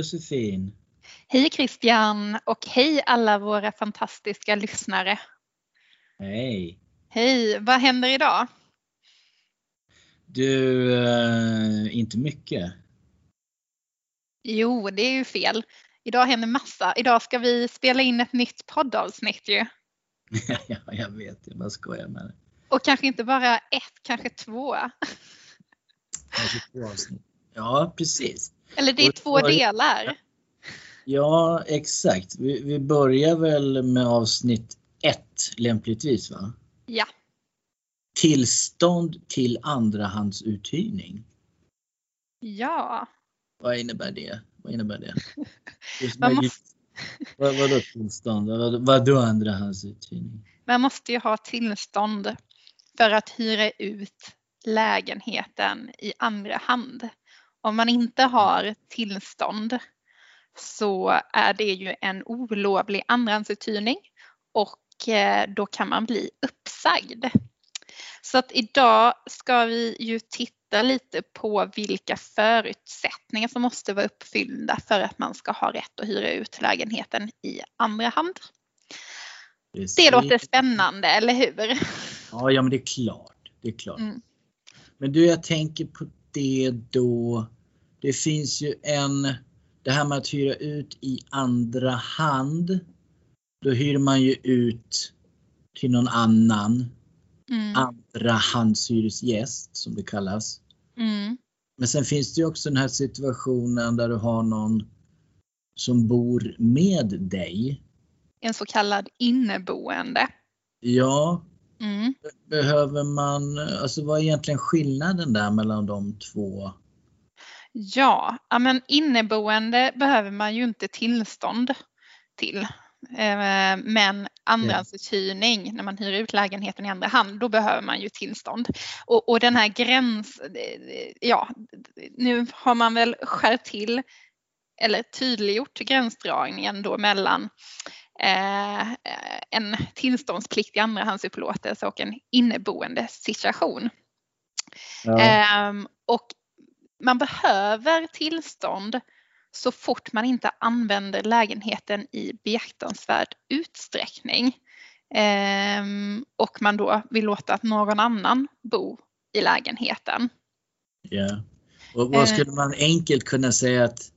Josefin! Hej Christian och hej alla våra fantastiska lyssnare. Hej! Hej, vad händer idag? Du, eh, inte mycket. Jo, det är ju fel. Idag händer massa. Idag ska vi spela in ett nytt poddavsnitt ju. ja, jag vet, jag bara skojar med det. Och kanske inte bara ett, kanske två. Kanske två avsnitt. Ja, precis. Eller det är två delar. Ja, exakt. Vi, vi börjar väl med avsnitt ett lämpligtvis va? Ja, Tillstånd till andrahandsuthyrning. ja. Vad innebär det? Vad innebär det? Man måste- vad, vadå tillstånd? Vad, vadå andrahandsuthyrning? Man måste ju ha tillstånd för att hyra ut lägenheten i andra hand. Om man inte har tillstånd så är det ju en olovlig andrahandsuthyrning och eh, då kan man bli uppsagd. Så att idag ska vi ju titta lite på vilka förutsättningar som måste vara uppfyllda för att man ska ha rätt att hyra ut lägenheten i andra hand. Det Precis. låter spännande, eller hur? Ja, ja men det är klart. Det är klart. Mm. Men du, jag tänker på det då. Det finns ju en, det här med att hyra ut i andra hand. Då hyr man ju ut till någon annan Mm. andrahandshyresgäst som det kallas. Mm. Men sen finns det ju också den här situationen där du har någon som bor med dig. En så kallad inneboende. Ja, Mm. behöver man, alltså vad är egentligen skillnaden där mellan de två? Ja, men inneboende behöver man ju inte tillstånd till. Eh, Men andrahandsuthyrning, när man hyr ut lägenheten i andra hand, då behöver man ju tillstånd. Och, och den här gräns, ja, nu har man väl skärpt till eller tydliggjort gränsdragningen då mellan eh, en tillståndspliktig andrahandsupplåtelse och en inneboende situation. Ehm, och man behöver tillstånd så fort man inte använder lägenheten i beaktansvärd utsträckning. Ehm, och man då vill låta någon annan bo i lägenheten. Ja. Och vad skulle man enkelt kunna säga att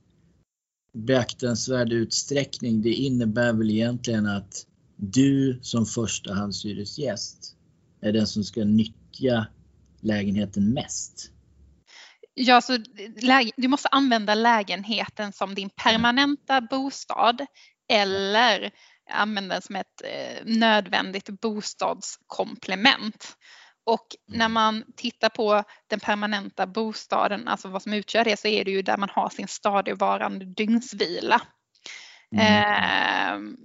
beaktansvärd utsträckning, det innebär väl egentligen att du som förstahandshyresgäst är den som ska nyttja lägenheten mest. Ja, så du måste använda lägenheten som din permanenta bostad eller använda den som ett eh, nödvändigt bostadskomplement. Och när man tittar på den permanenta bostaden, alltså vad som utgör det, så är det ju där man har sin stadigvarande dygnsvila. Ehm,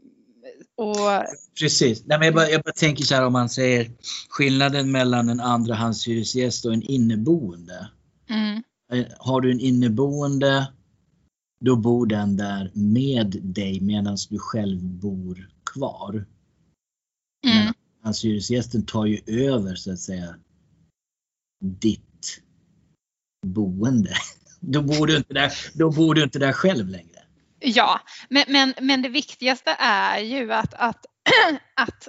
och Precis. Nej, men jag, bara, jag bara tänker så här om man säger skillnaden mellan en andrahandshyresgäst och en inneboende. mm, Eh, Har du en inneboende, då bor den där med dig medan du själv bor kvar. mm, Hans hyresgästen tar ju över så att säga ditt boende. Då bor du inte där, då bor du inte där själv längre. Ja, men, men, men det viktigaste är ju att, att, att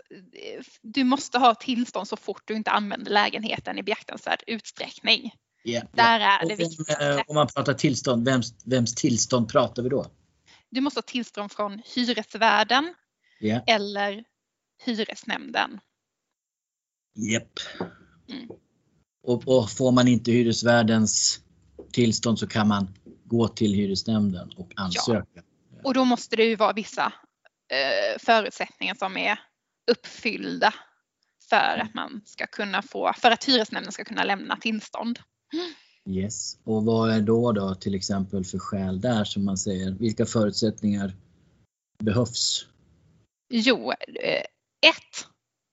du måste ha tillstånd så fort du inte använder lägenheten i beaktansvärd utsträckning. Ja. Där är det viktigaste. eh, om man pratar tillstånd, vems, vems tillstånd pratar vi då? Du måste ha tillstånd från hyresvärden Ja. eller hyresnämnden. Japp. Mm. Och, och får man inte hyresvärdens tillstånd så kan man gå till hyresnämnden och ansöka. Och då måste det ju vara vissa eh, förutsättningar som är uppfyllda för att man ska kunna få, för att hyresnämnden ska kunna lämna tillstånd. Yes. Och vad är då då till exempel för skäl där som man säger? Vilka förutsättningar behövs? Jo, eh, ett,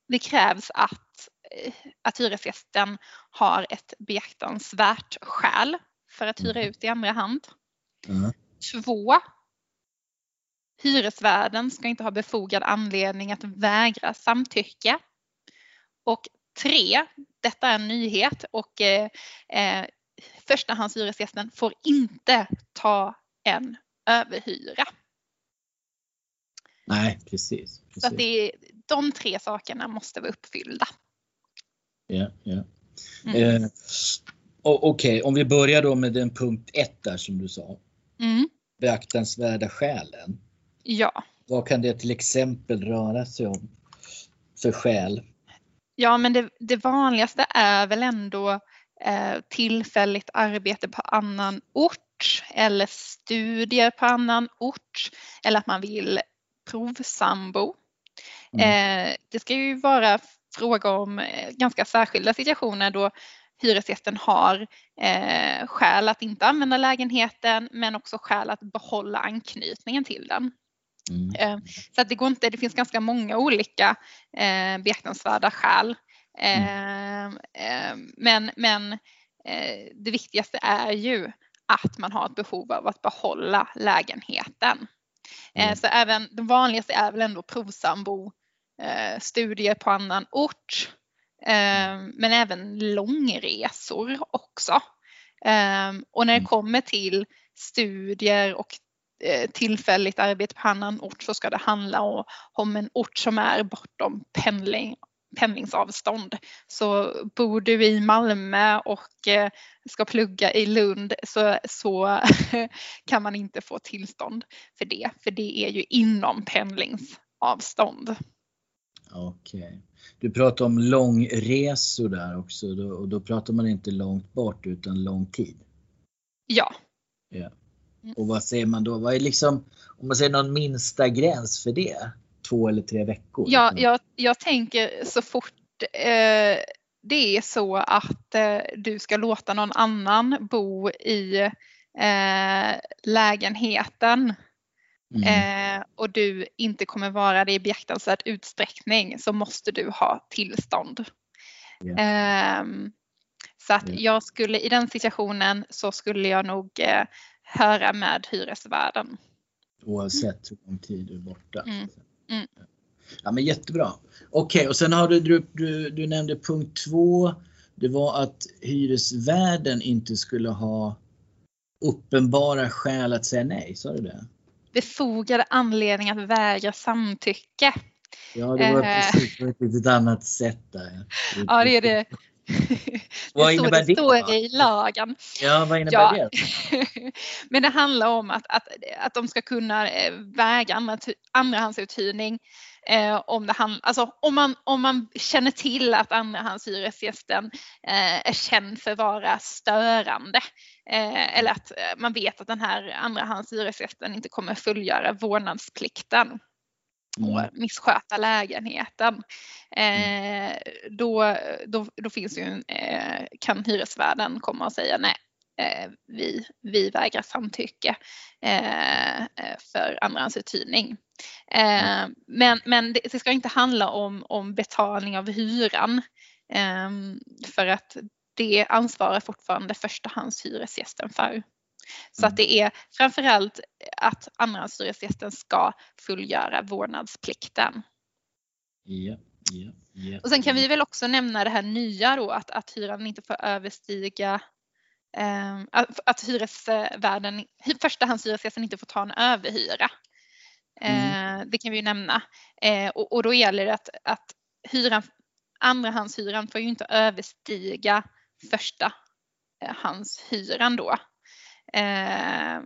det krävs att, eh, att hyresgästen har ett beaktansvärt skäl för att hyra Mm. ut i andra hand. Ja. Två, hyresvärden ska inte ha befogad anledning att vägra samtycke. Och tre, detta är en nyhet och eh, eh, förstahandshyresgästen får inte ta en överhyra. Nej, precis. precis. Så det de tre sakerna måste vara uppfyllda. Ja, ja. Mm. Eh, Okej, okay. om vi börjar då med den punkt ett där som du sa. Mm. Beaktansvärda skälen. Ja. Vad kan det till exempel röra sig om för skäl? Ja, men det, det vanligaste är väl ändå eh, tillfälligt arbete på annan ort eller studier på annan ort eller att man vill provsambo. Mm. Eh, det ska ju vara fråga om eh, ganska särskilda situationer då hyresgästen har eh, skäl att inte använda lägenheten men också skäl att behålla anknytningen till den. Mm. Eh, så att det går inte, det finns ganska många olika eh, beaktansvärda skäl. Eh, eh, men men eh, det viktigaste är ju att man har ett behov av att behålla lägenheten. Mm. Så även det vanligaste är väl ändå provsambo, eh, studier på annan ort, eh, men även långresor också. Eh, Och när det Mm. kommer till studier och eh, tillfälligt arbete på annan ort så ska det handla om en ort som är bortom pendling, pendlingsavstånd. Så bor du i Malmö och eh, ska plugga i Lund så, så kan man inte få tillstånd för det, för det är ju inom pendlingsavstånd. Okej. Du pratar om långresor där också då, och då pratar man inte långt bort utan lång tid. Ja, Ja. Och vad säger man då? Vad är liksom, om man säger någon minsta gräns för det? Två eller tre veckor? ja jag, jag tänker så fort eh, det är så att eh, du ska låta någon annan bo i eh, lägenheten Mm. eh, och du inte kommer vara det i beaktansvärd utsträckning så måste du ha tillstånd. Ja. Ehm, så att Ja. jag skulle i den situationen så skulle jag nog eh, höra med hyresvärden. Oavsett hur lång tid du är borta. Mm. Mm. Ja men jättebra. Okej och sen har du, du, du, du nämnde punkt två. Det var att hyresvärden inte skulle ha uppenbara skäl att säga nej, sa du det? Befogade anledning att vägra samtycke. Ja det var Eh. precis på ett litet annat sätt där. Ja det är det. Vad det innebär det står i lagen. Ja vad innebär Ja. det? Men det handlar om att, att, att de ska kunna eh, väga andra, andrahandsuthyrning eh, om, det hand, alltså, om, man, om man känner till att andrahandshyresgästen eh, är känd för att vara störande eh, eller att eh, man vet att den här andrahandshyresgästen inte kommer fullgöra vårdnadsplikten och Mm. missköta lägenheten. Eh, då, då, då finns ju, en, eh, kan hyresvärden komma och säga nej, vi, vi vägrar samtycke eh, eh, för andrahandsuthyrning. Eh, men men det, det ska inte handla om, om betalning av hyran eh, för att det ansvarar fortfarande förstahandshyresgästen för. Så Mm. att det är framförallt att andrahandshyresgästen ska fullgöra vårdnadsplikten. Ja, ja, ja. Och sen kan vi väl också nämna det här nya då att, att hyran inte får överstiga eh, att, att hyresvärden, hy- förstahandshyresgästen inte får ta en överhyra. Eh, Det kan vi ju nämna. Eh, och, och då gäller det att, att hyran, andrahandshyran får ju inte överstiga första eh, handshyran då. Eh,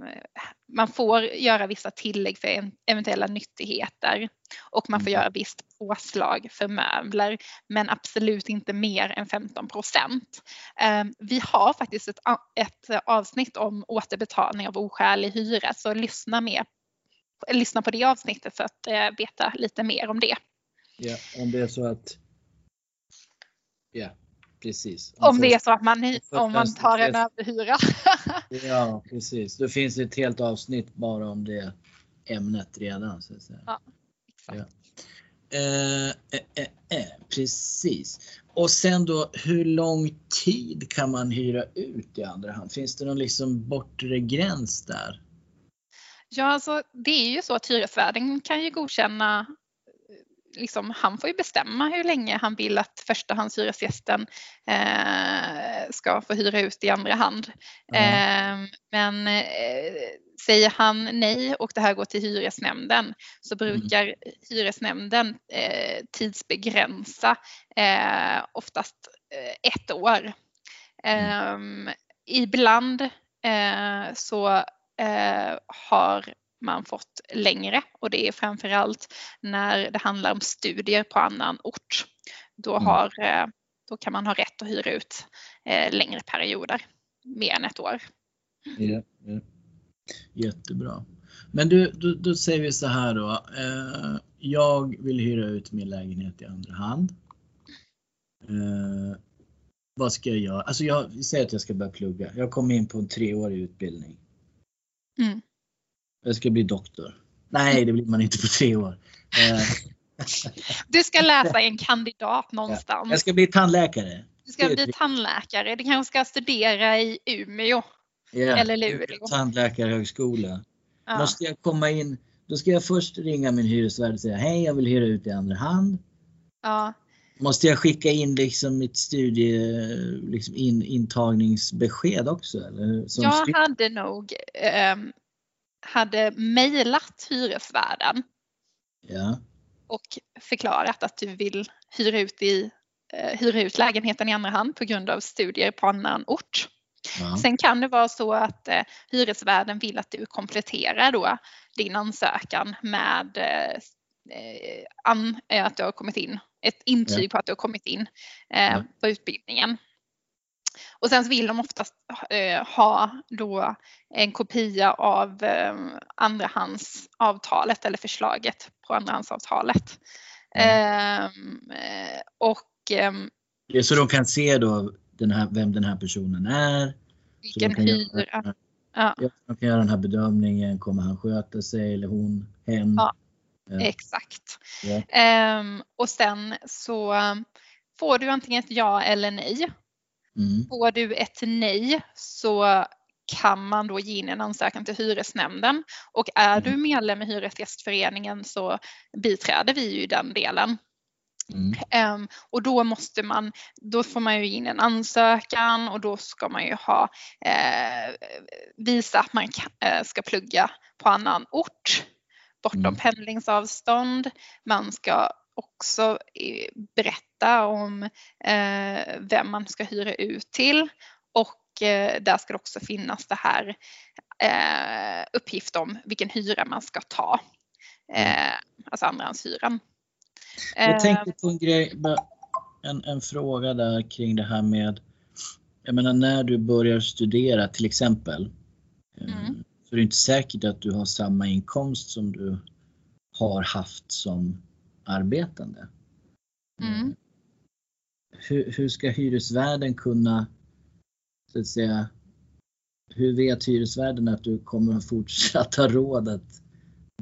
man får göra vissa tillägg för en- eventuella nyttigheter och man får Mm. göra visst påslag för möbler men absolut inte mer än 15 procent. Eh, vi har faktiskt ett, ett avsnitt om återbetalning av oskälig hyra så lyssna, mer, lyssna på det avsnittet för att eh, veta lite mer om det. Ja, om det är så att... Ja, precis. Om det är så att man, om man tar en överhyra. Ja, precis. Då finns det ett helt avsnitt bara om det ämnet redan. Så att säga. Ja. Exakt. Ja. Eh, eh, eh, eh, precis. Och sen då, hur lång tid kan man hyra ut i andra hand? Finns det någon liksom bortre gräns där? Ja, alltså, det är ju så att hyresvärden kan ju godkänna, liksom, han får ju bestämma hur länge han vill att förstahandshyresgästen eh, ska få hyra ut i andra hand. Ja. Eh, men eh, säger han nej och det här går till hyresnämnden så Mm. brukar hyresnämnden eh, tidsbegränsa eh, oftast eh, ett år. Mm. Eh, ibland eh, så eh, har man fått längre och det är framförallt när det handlar om studier på annan ort. Då, Mm. har, eh, då kan man ha rätt att hyra ut eh, längre perioder, mer än ett år. Ja, ja. Jättebra. Men du, då, då säger vi så här då. Eh, jag vill hyra ut min lägenhet i andra hand. Eh, vad ska jag göra? Alltså jag säger att jag ska börja plugga. Jag kommer in på en treårig utbildning. Mm. Jag ska bli doktor. Nej, det blir man inte på tre år. Eh, Du ska läsa en kandidat någonstans. jag ska bli tandläkare. Du ska bli tandläkare. Du kanske ska studera i Umeå. Ja, Eller Luleå. Tandläkarhögskola. Ja. Måste jag komma in, då ska jag först ringa min hyresvärd och säga hej jag vill hyra ut i andra hand. Ja. Måste jag skicka in liksom mitt studie, liksom in, intagningsbesked också? Eller? Som Jag hade nog ehm, hade mejlat hyresvärden ja. och förklarat att du vill hyra ut, i, eh, hyra ut lägenheten i andra hand på grund av studier på annan ort. Ja. Sen kan det vara så att eh, hyresvärden vill att du kompletterar då din ansökan med eh, an, eh, att du har kommit in, ett intyg på att du har kommit in eh, Ja. på utbildningen. Och sen vill de oftast eh, ha då en kopia av eh, andrahandsavtalet eller förslaget på andrahandsavtalet. Ehm, eh, och är så de kan se då den här, vem den här personen är. Vilken hyra. Ja. De kan göra den här bedömningen. Kommer han sköta sig eller hon, hen? Ja. Ja. Exakt. Ja. Ehm, och sen så får du antingen ett ja eller nej. Mm. Får du ett nej så kan man då ge in en ansökan till hyresnämnden och är Mm. du medlem i Hyresgästföreningen så biträder vi ju den delen. Mm. Ehm, och då måste man, då får man ju in en ansökan och då ska man ju ha eh, visa att man ka- eh, ska plugga på annan ort bortom Mm. pendlingsavstånd. Man ska också berätta om eh, vem man ska hyra ut till och eh, där ska det också finnas det här eh, uppgift om vilken hyra man ska ta. Eh, alltså andrahandshyran. Jag tänkte på en grej, en, en fråga där kring det här med, jag menar när du börjar studera till exempel, Mm. så är det inte säkert att du har samma inkomst som du har haft som arbetande. Mm. Eh, Hur, hur ska hyresvärden kunna, så att säga, hur vet hyresvärden att du kommer att fortsatt ha råd att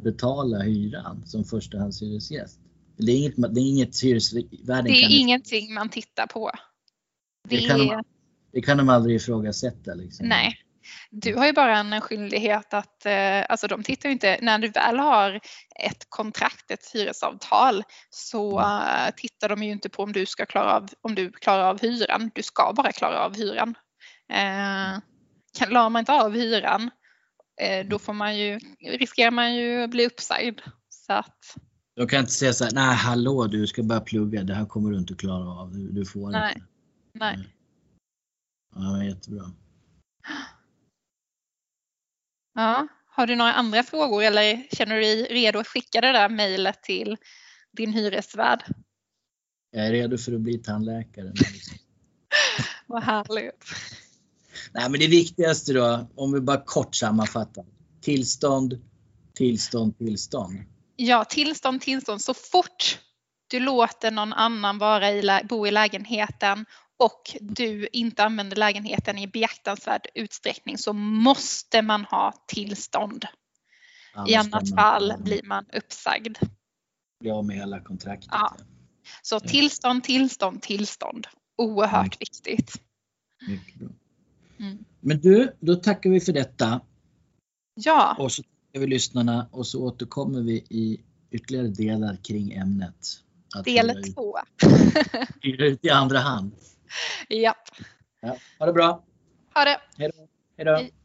betala hyran som förstahandshyresgäst? Det är inget, det är inget hyresvärden Det är kan ingenting man tittar på. Det Det kan, de, det kan de aldrig ifrågasätta. Liksom. nej. Du har ju bara en skyldighet att, eh, alltså de tittar ju inte, när du väl har ett kontrakt, ett hyresavtal, så eh, tittar de ju inte på om du ska klara av, om du klarar av hyran. Du ska bara klara av hyran. Eh, klarar man inte av hyran, då får man ju, riskerar man ju att bli uppsagd. Så att, De kan inte säga så här, nej hallå du ska börja plugga, det här kommer du inte klara av. Du, du får Nej. inte. nej. Ja, jättebra. Ja. Har du några andra frågor eller känner du dig redo att skicka det där mejlet till din hyresvärd? Jag är redo för att bli tandläkare. Vad härligt. nej, men det viktigaste då, om vi bara kort sammanfattar. Tillstånd, tillstånd, tillstånd. Ja, tillstånd, tillstånd. Så fort du låter någon annan vara i, bo i lägenheten och du inte använder lägenheten i beaktansvärd utsträckning så måste man ha tillstånd. I Annars annat fall blir man uppsagd. bli av med hela kontraktet. Ja. Så tillstånd, tillstånd, tillstånd. Oerhört viktigt. Mycket bra. Mm. Men du, då tackar vi för detta. Ja, Och så tackar vi lyssnarna och så återkommer vi i ytterligare delar kring ämnet. Del två. Hyra ut i andra hand. ja, Ja, ha det bra. ha det. Hej då.